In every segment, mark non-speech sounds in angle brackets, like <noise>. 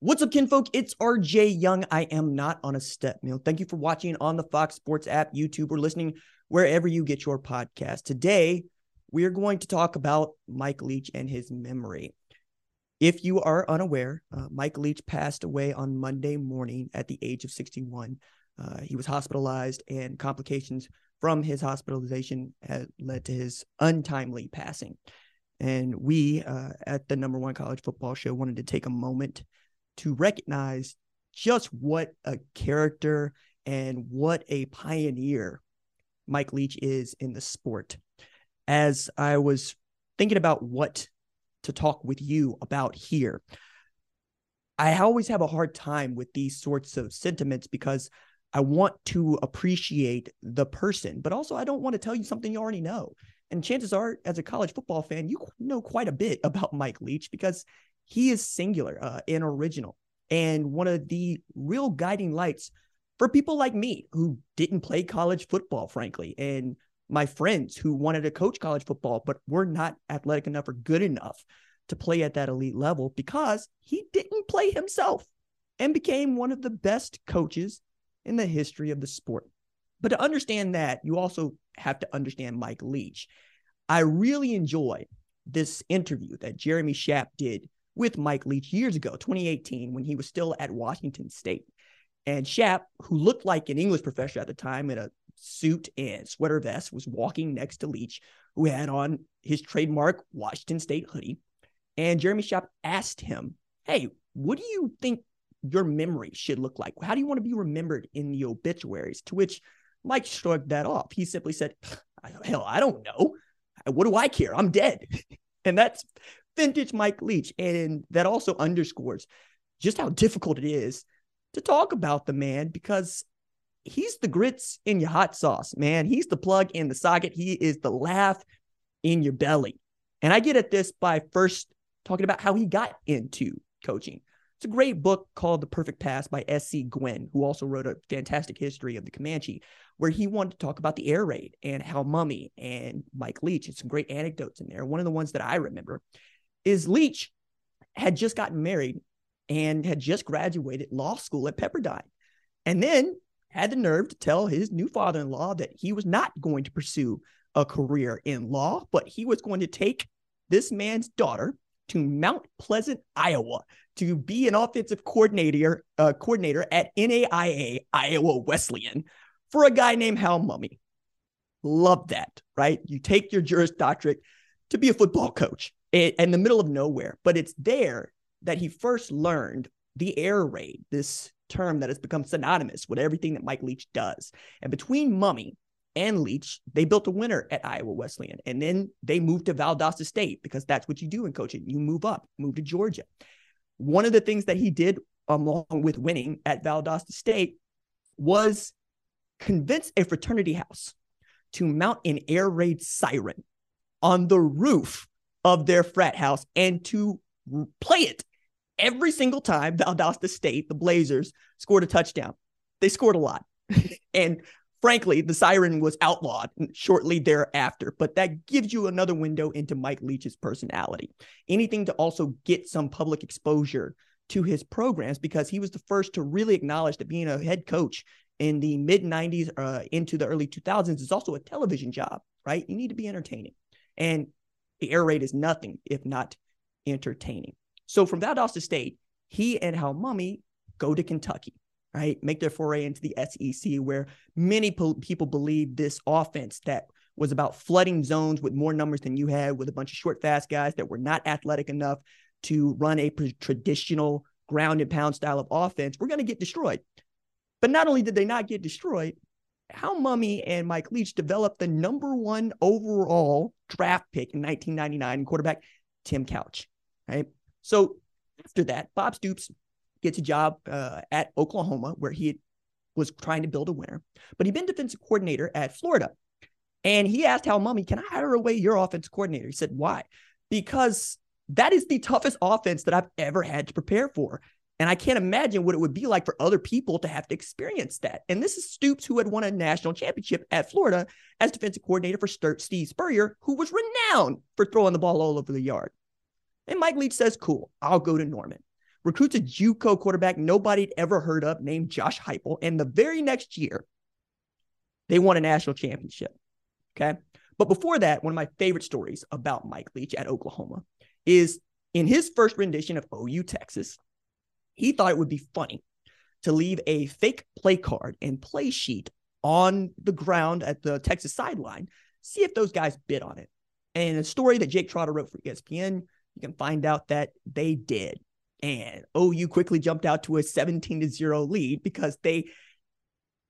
What's up, kinfolk? It's RJ Young. I am not on a step meal. Thank you for watching on the Fox Sports app, YouTube, or listening wherever you get your podcast. Today, we are going to talk about Mike Leach and his memory. If you are unaware, uh, Mike Leach passed away on Monday morning at the age of 61. Uh, he was hospitalized, and complications from his hospitalization had led to his untimely passing. And we uh, at the number one college football show wanted to take a moment to recognize just what a character and what a pioneer Mike Leach is in the sport. As I was thinking about what to talk with you about here, I always have a hard time with these sorts of sentiments because I want to appreciate the person, but also I don't want to tell you something you already know. And chances are, as a college football fan, you know quite a bit about Mike Leach because he is singular uh, and original and one of the real guiding lights for people like me who didn't play college football, frankly, and my friends who wanted to coach college football, but were not athletic enough or good enough to play at that elite level because he didn't play himself and became one of the best coaches in the history of the sport. But to understand that, you also have to understand Mike Leach. I really enjoy this interview that Jeremy Schaap did with Mike Leach years ago, 2018, when he was still at Washington State. And Schaap, who looked like an English professor at the time in a suit and sweater vest, was walking next to Leach, who had on his trademark Washington State hoodie. And Jeremy Schaap asked him, Hey, what do you think your memory should look like? How do you want to be remembered in the obituaries? To which Mike shrugged that off. He simply said, Hell, I don't know. What do I care? I'm dead. <laughs> And that's vintage Mike Leach. And that also underscores just how difficult it is to talk about the man because he's the grits in your hot sauce, man. He's the plug in the socket. He is the laugh in your belly. And I get at this by first talking about how he got into coaching. It's a great book called The Perfect Pass by S.C. Gwynne, who also wrote a fantastic history of the Comanche, where he wanted to talk about the air raid and how Mumme and Mike Leach. It's some great anecdotes in there. One of the ones that I remember is Leach had just gotten married and had just graduated law school at Pepperdine. And then had the nerve to tell his new father in law that he was not going to pursue a career in law, but he was going to take this man's daughter to Mount Pleasant, Iowa, to be an offensive coordinator uh, coordinator at NAIA Iowa Wesleyan for a guy named Hal Mumme. Love that, right? You take your Juris Doctorate to be a football coach in the middle of nowhere. But it's there that he first learned the air raid, this term that has become synonymous with everything that Mike Leach does. And between Mumme and Leach, they built a winner at Iowa Wesleyan. And then they moved to Valdosta State because that's what you do in coaching. You move up, move to Georgia. One of the things that he did along with winning at Valdosta State was convince a fraternity house to mount an air raid siren on the roof of their frat house and to play it every single time Valdosta State, the Blazers, scored a touchdown. They scored a lot. <laughs> and frankly, the siren was outlawed shortly thereafter, but that gives you another window into Mike Leach's personality. Anything to also get some public exposure to his programs because he was the first to really acknowledge that being a head coach in the mid 90s uh, into the early 2000s is also a television job, right? You need to be entertaining. And the air raid is nothing if not entertaining. So from Valdosta State, he and Hal Mumme go to Kentucky, right? Make their foray into the SEC, where many po- people believe this offense that was about flooding zones with more numbers than you had, with a bunch of short, fast guys that were not athletic enough to run a pre- traditional ground and pound style of offense, we're going to get destroyed. But not only did they not get destroyed, Hal Mumme and Mike Leach developed the number one overall draft pick in 1999 quarterback Tim Couch, right? So after that, Bob Stoops gets a job uh, at Oklahoma where he was trying to build a winner, but he'd been defensive coordinator at Florida. And he asked Hal Mumme, can I hire away your offense coordinator? He said, why? Because that is the toughest offense that I've ever had to prepare for. And I can't imagine what it would be like for other people to have to experience that. And this is Stoops, who had won a national championship at Florida as defensive coordinator for Steve Spurrier, who was renowned for throwing the ball all over the yard. And Mike Leach says, cool, I'll go to Norman. Recruits a JUCO quarterback nobody'd ever heard of named Josh Heupel. And the very next year, they won a national championship. Okay. But before that, one of my favorite stories about Mike Leach at Oklahoma is in his first rendition of OU Texas, he thought it would be funny to leave a fake play card and play sheet on the ground at the Texas sideline, see if those guys bid on it. And a story that Jake Trotter wrote for ESPN, you can find out that they did. And OU quickly jumped out to a 17 to 0 lead because they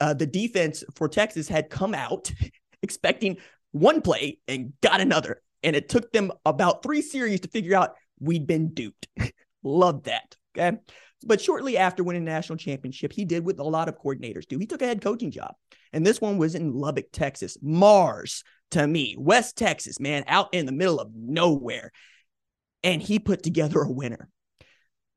uh, the defense for Texas had come out <laughs> expecting one play and got another. And it took them about three series to figure out we'd been duped. <laughs> Love that. Okay. But shortly after winning national championship, he did what a lot of coordinators do. He took a head coaching job. And this one was in Lubbock, Texas. Mars to me, West Texas, man, out in the middle of nowhere. And he put together a winner.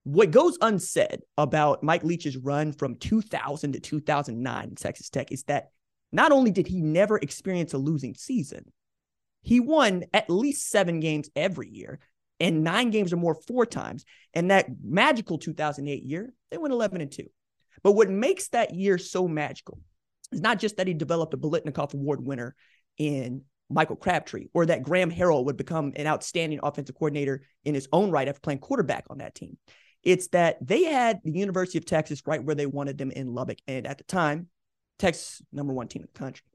What goes unsaid about Mike Leach's run from 2000 to 2009 in Texas Tech is that not only did he never experience a losing season, he won at least seven games every year and nine games or more four times. And that magical 2008 year, they went 11 and 2. But what makes that year so magical is not just that he developed a Biletnikoff Award winner in Michael Crabtree or that Graham Harrell would become an outstanding offensive coordinator in his own right after playing quarterback on that team. It's that they had the University of Texas right where they wanted them in Lubbock. And at the time, Texas, number one team in the country.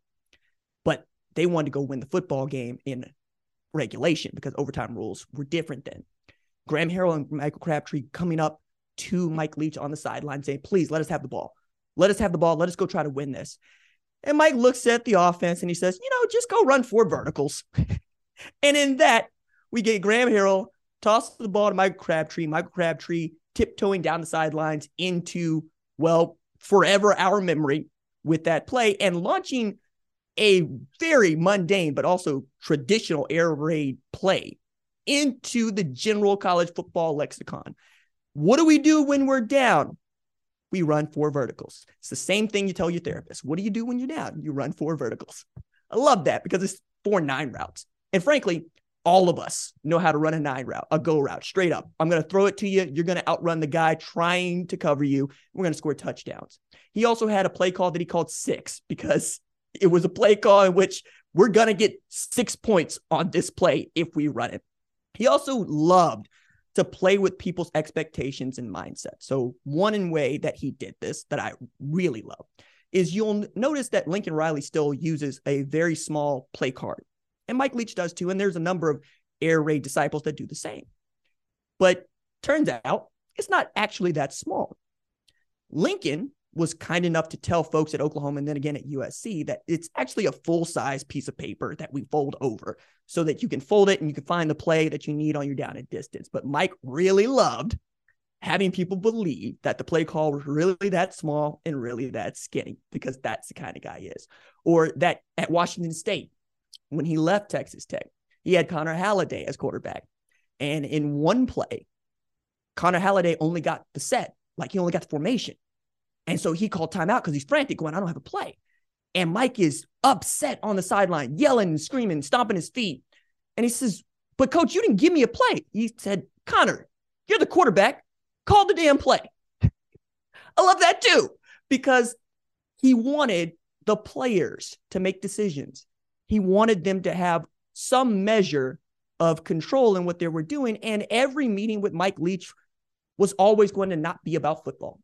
But they wanted to go win the football game in regulation because overtime rules were different then. Graham Harrell and Michael Crabtree coming up to Mike Leach on the sideline saying, please let us have the ball. Let us have the ball. Let us go try to win this. And Mike looks at the offense and he says, you know, just go run four verticals. <laughs> and in that, we get Graham Harrell toss the ball to Michael Crabtree, Michael Crabtree tiptoeing down the sidelines into, well, forever our memory with that play and launching a very mundane but also traditional air raid play into the general college football lexicon. What do we do when we're down? We run four verticals. It's the same thing you tell your therapist. What do you do when you're down? You run four verticals. I love that because it's four nine routes. And frankly, all of us know how to run a nine route, a go route, straight up. I'm going to throw it to you. You're going to outrun the guy trying to cover you. We're going to score touchdowns. He also had a play call that he called six because it was a play call in which we're going to get six points on this play if we run it. He also loved to play with people's expectations and mindset. So, one in way that he did this that I really love is you'll notice that Lincoln Riley still uses a very small play card, and Mike Leach does too. And there's a number of air raid disciples that do the same. But turns out it's not actually that small. Lincoln was kind enough to tell folks at Oklahoma and then again at USC that it's actually a full size piece of paper that we fold over so that you can fold it and you can find the play that you need on your down and distance. But Mike really loved having people believe that the play call was really that small and really that skinny because that's the kind of guy he is. Or that at Washington State, when he left Texas Tech, he had Connor Halliday as quarterback. And in one play, Connor Halliday only got the set, like he only got the formation. And so he called timeout because he's frantic, going, I don't have a play. And Mike is upset on the sideline, yelling and screaming, stomping his feet. And he says, But coach, you didn't give me a play. He said, Connor, you're the quarterback. Call the damn play. <laughs> I love that too, because he wanted the players to make decisions. He wanted them to have some measure of control in what they were doing. And every meeting with Mike Leach was always going to not be about football.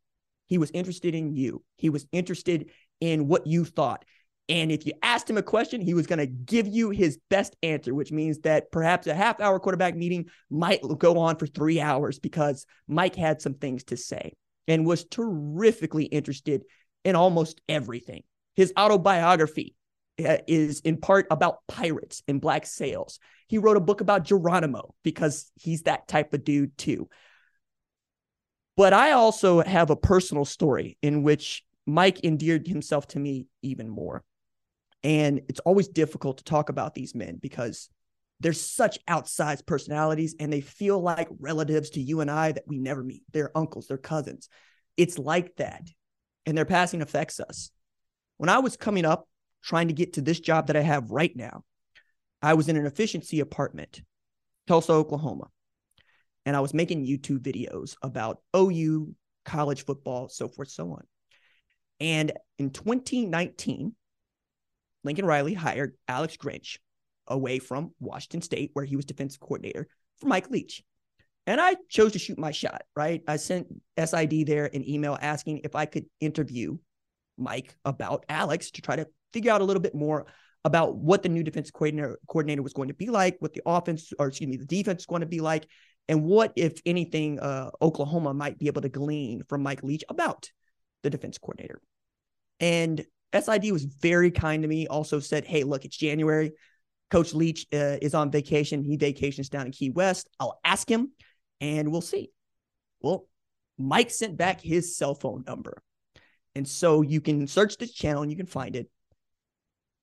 He was interested in you. He was interested in what you thought. And if you asked him a question, he was going to give you his best answer, which means that perhaps a half hour quarterback meeting might go on for three hours because Mike had some things to say and was terrifically interested in almost everything. His autobiography uh, is in part about pirates and black sails. He wrote a book about Geronimo because he's that type of dude too. But I also have a personal story in which Mike endeared himself to me even more. And it's always difficult to talk about these men because they're such outsized personalities and they feel like relatives to you and I that we never meet. They're uncles, they're cousins. It's like that. And their passing affects us. When I was coming up trying to get to this job that I have right now, I was in an efficiency apartment, Tulsa, Oklahoma. And I was making YouTube videos about OU, college football, so forth, so on. And in 2019, Lincoln Riley hired Alex Grinch away from Washington State, where he was defensive coordinator for Mike Leach. And I chose to shoot my shot, right? I sent SID there an email asking if I could interview Mike about Alex to try to figure out a little bit more about what the new defensive coordinator, coordinator was going to be like, what the offense, or excuse me, the defense is going to be like, and what, if anything, uh, Oklahoma might be able to glean from Mike Leach about the defense coordinator. And SID was very kind to me, also said, Hey, look, it's January. Coach Leach uh, is on vacation. He vacations down in Key West. I'll ask him and we'll see. Well, Mike sent back his cell phone number. And so you can search this channel and you can find it.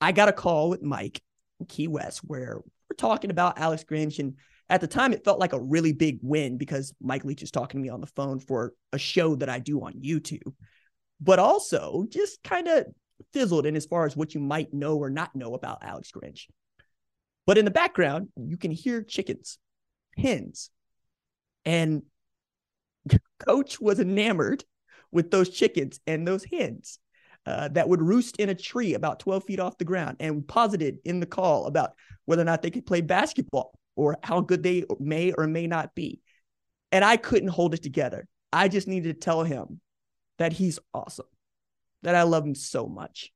I got a call with Mike in Key West where we're talking about Alex Grinch. And at the time, it felt like a really big win because Mike Leach is talking to me on the phone for a show that I do on YouTube, but also just kind of fizzled in as far as what you might know or not know about Alex Grinch. But in the background, you can hear chickens, hens. And <laughs> coach was enamored with those chickens and those hens uh, that would roost in a tree about 12 feet off the ground and posited in the call about whether or not they could play basketball or how good they may or may not be. And I couldn't hold it together. I just needed to tell him that he's awesome, that I love him so much.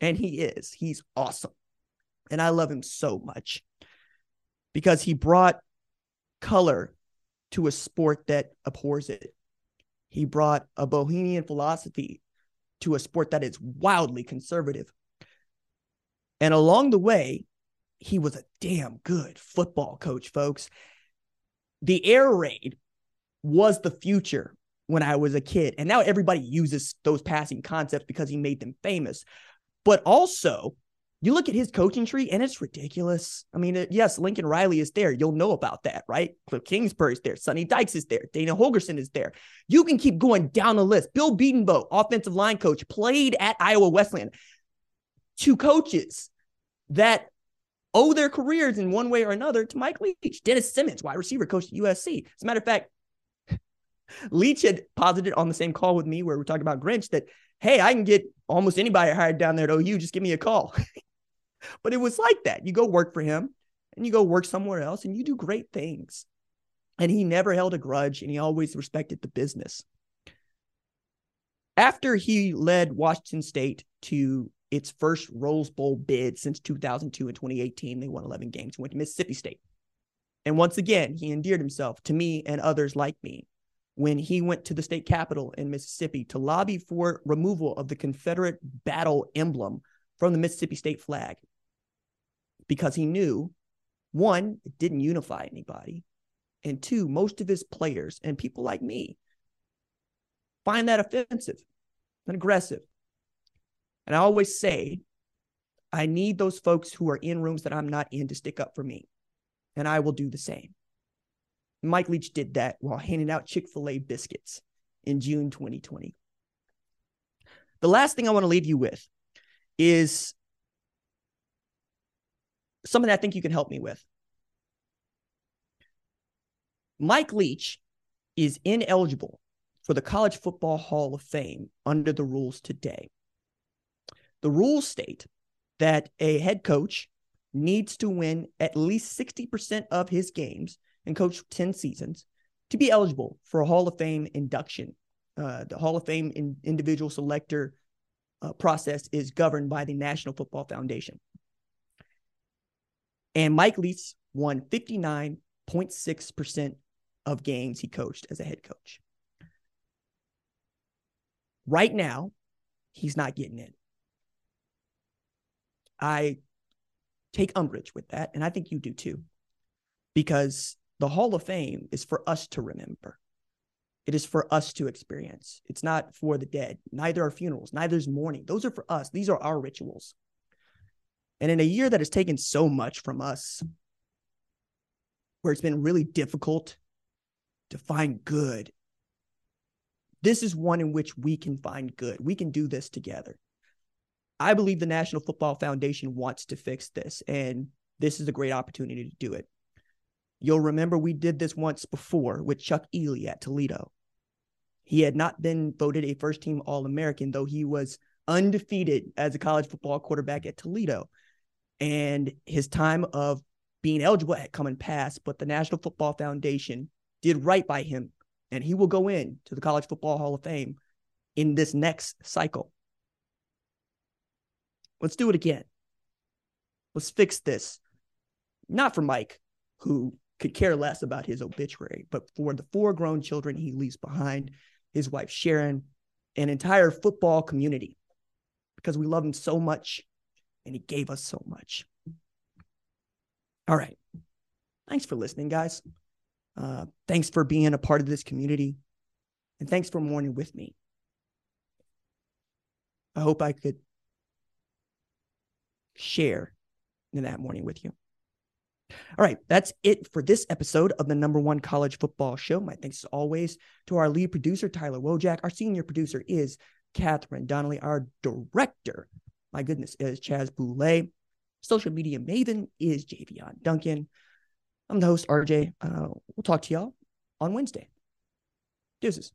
And he is. He's awesome. And I love him so much because he brought color to a sport that abhors it. He brought a bohemian philosophy to a sport that is wildly conservative. And along the way, he was a damn good football coach, folks. The air raid was the future when I was a kid. And now everybody uses those passing concepts because he made them famous. But also, you look at his coaching tree and it's ridiculous. I mean, yes, Lincoln Riley is there. You'll know about that, right? Cliff Kingsbury is there. Sonny Dykes is there. Dana Holgorsen is there. You can keep going down the list. Bill Bedenbaugh, offensive line coach, played at Iowa Wesleyan. Two coaches that owe their careers in one way or another to Mike Leach. Dennis Simmons, wide receiver coach at USC. As a matter of fact, <laughs> Leach had posited on the same call with me where we're talking about Grinch that, hey, I can get almost anybody hired down there at OU. Just give me a call. <laughs> But it was like that. You go work for him and you go work somewhere else and you do great things. And he never held a grudge and he always respected the business. After he led Washington State to its first Rose Bowl bid since 2002 and 2018, they won 11 games, went to Mississippi State. And once again, he endeared himself to me and others like me when he went to the state capitol in Mississippi to lobby for removal of the Confederate battle emblem from the Mississippi state flag because he knew one, it didn't unify anybody. And two, most of his players and people like me find that offensive and aggressive. And I always say, I need those folks who are in rooms that I'm not in to stick up for me. And I will do the same. Mike Leach did that while handing out Chick fil A biscuits in June 2020. The last thing I want to leave you with is something I think you can help me with. Mike Leach is ineligible for the College Football Hall of Fame under the rules today. The rules state that a head coach needs to win at least 60% of his games and coach 10 seasons to be eligible for a Hall of Fame induction. Uh, the Hall of Fame in individual selector uh, process is governed by the National Football Foundation. And Mike Leach won 59.6% of games he coached as a head coach. Right now, he's not getting in. I take umbrage with that, and I think you do too, because the Hall of Fame is for us to remember. It is for us to experience. It's not for the dead. Neither are funerals, neither is mourning. Those are for us. These are our rituals. And in a year that has taken so much from us, where it's been really difficult to find good, this is one in which we can find good. We can do this together. I believe the National Football Foundation wants to fix this, and this is a great opportunity to do it. You'll remember we did this once before with Chuck Ealey at Toledo. He had not been voted a first team All American, though he was undefeated as a college football quarterback at Toledo. And his time of being eligible had come and passed, but the National Football Foundation did right by him, and he will go in to the College Football Hall of Fame in this next cycle. Let's do it again. Let's fix this. Not for Mike, who could care less about his obituary, but for the four grown children he leaves behind, his wife Sharon, an entire football community, because we love him so much and he gave us so much. All right. Thanks for listening, guys. Uh, thanks for being a part of this community. And thanks for mourning with me. I hope I could share in that mourning with you. All right, that's it for this episode of the number one college football show. My thanks as always to our lead producer, Tyler Wojak. Our senior producer is Catherine Donnelly. Our director, my goodness, is Chaz Boulay. Social media maven is Javion Duncan. I'm the host, RJ. Uh, we'll talk to y'all on Wednesday. Deuces.